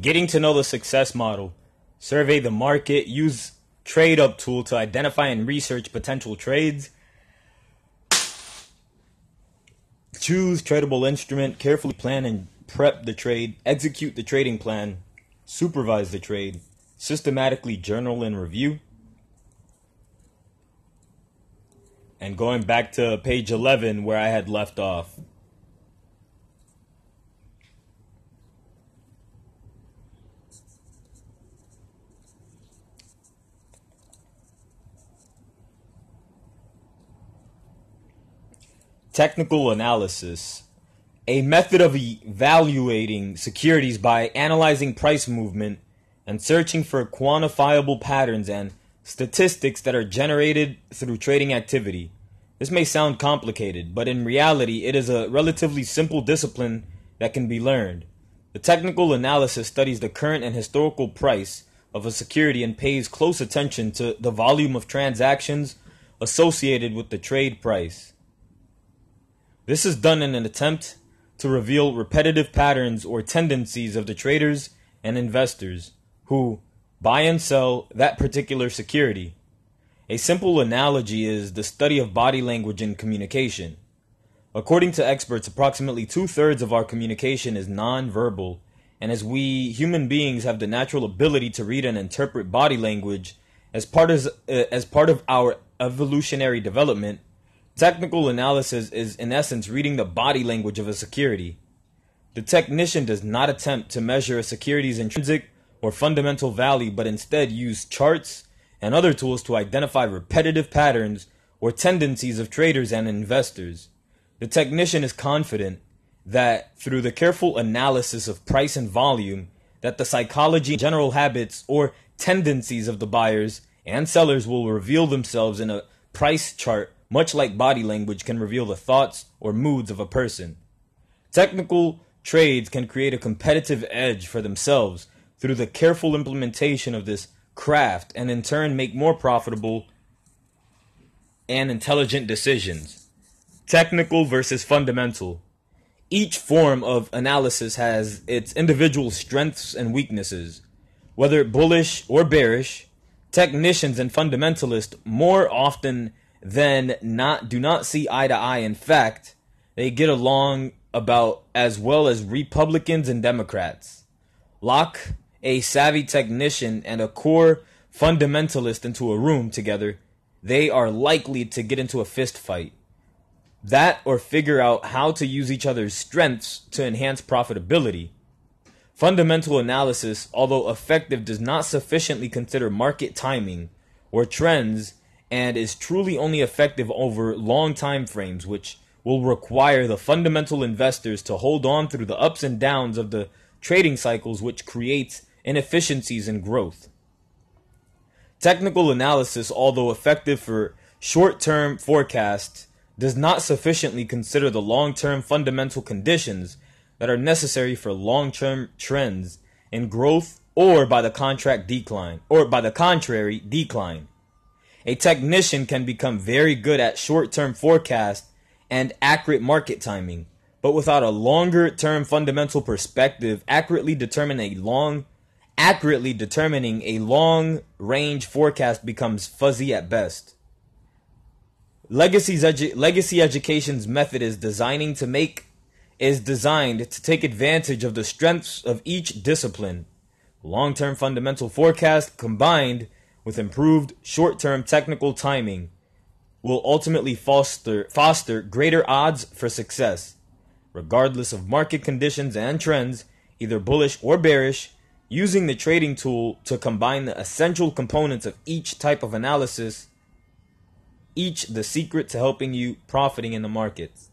getting to know the success model, survey the market, use trade up tool to identify and research potential trades, choose tradable instrument, carefully plan and prep the trade, execute the trading plan, supervise the trade, systematically journal and review. And going back to page 11 where I had left off. Technical analysis. A method of evaluating securities by analyzing price movement and searching for quantifiable patterns and statistics that are generated through trading activity. This may sound complicated, but in reality, it is a relatively simple discipline that can be learned. The technical analysis studies the current and historical price of a security and pays close attention to the volume of transactions associated with the trade price. This is done in an attempt to reveal repetitive patterns or tendencies of the traders and investors who buy and sell that particular security. A simple analogy is the study of body language in communication. According to experts, approximately two thirds of our communication is nonverbal, and as we human beings have the natural ability to read and interpret body language as part of, as part of our evolutionary development, Technical analysis is, in essence, reading the body language of a security. The technician does not attempt to measure a security's intrinsic or fundamental value, but instead use charts and other tools to identify repetitive patterns or tendencies of traders and investors. The technician is confident that through the careful analysis of price and volume, that the psychology, general habits, or tendencies of the buyers and sellers will reveal themselves in a price chart much like body language can reveal the thoughts or moods of a person. Technical trades can create a competitive edge for themselves through the careful implementation of this craft and in turn make more profitable and intelligent decisions. Technical versus fundamental. Each form of analysis has its individual strengths and weaknesses. Whether bullish or bearish, technicians and fundamentalists more often then not do not see eye to eye. In fact, they get along about as well as Republicans and Democrats. Lock a savvy technician and a core fundamentalist into a room together, they are likely to get into a fist fight. That or figure out how to use each other's strengths to enhance profitability. Fundamental analysis, although effective, does not sufficiently consider market timing or trends and is truly only effective over long time frames, which will require the fundamental investors to hold on through the ups and downs of the trading cycles, which creates inefficiencies in growth. Technical analysis, although effective for short term forecasts, does not sufficiently consider the long term fundamental conditions that are necessary for long term trends in growth or by the contract decline or by the contrary decline. A technician can become very good at short term forecast and accurate market timing, but without a longer term fundamental perspective, accurately determine a long accurately determining a long range forecast becomes fuzzy at best. Legacy's edu- legacy education's method is designing to make is designed to take advantage of the strengths of each discipline. Long-term fundamental forecast combined with improved short-term technical timing will ultimately foster foster greater odds for success regardless of market conditions and trends either bullish or bearish using the trading tool to combine the essential components of each type of analysis each the secret to helping you profiting in the markets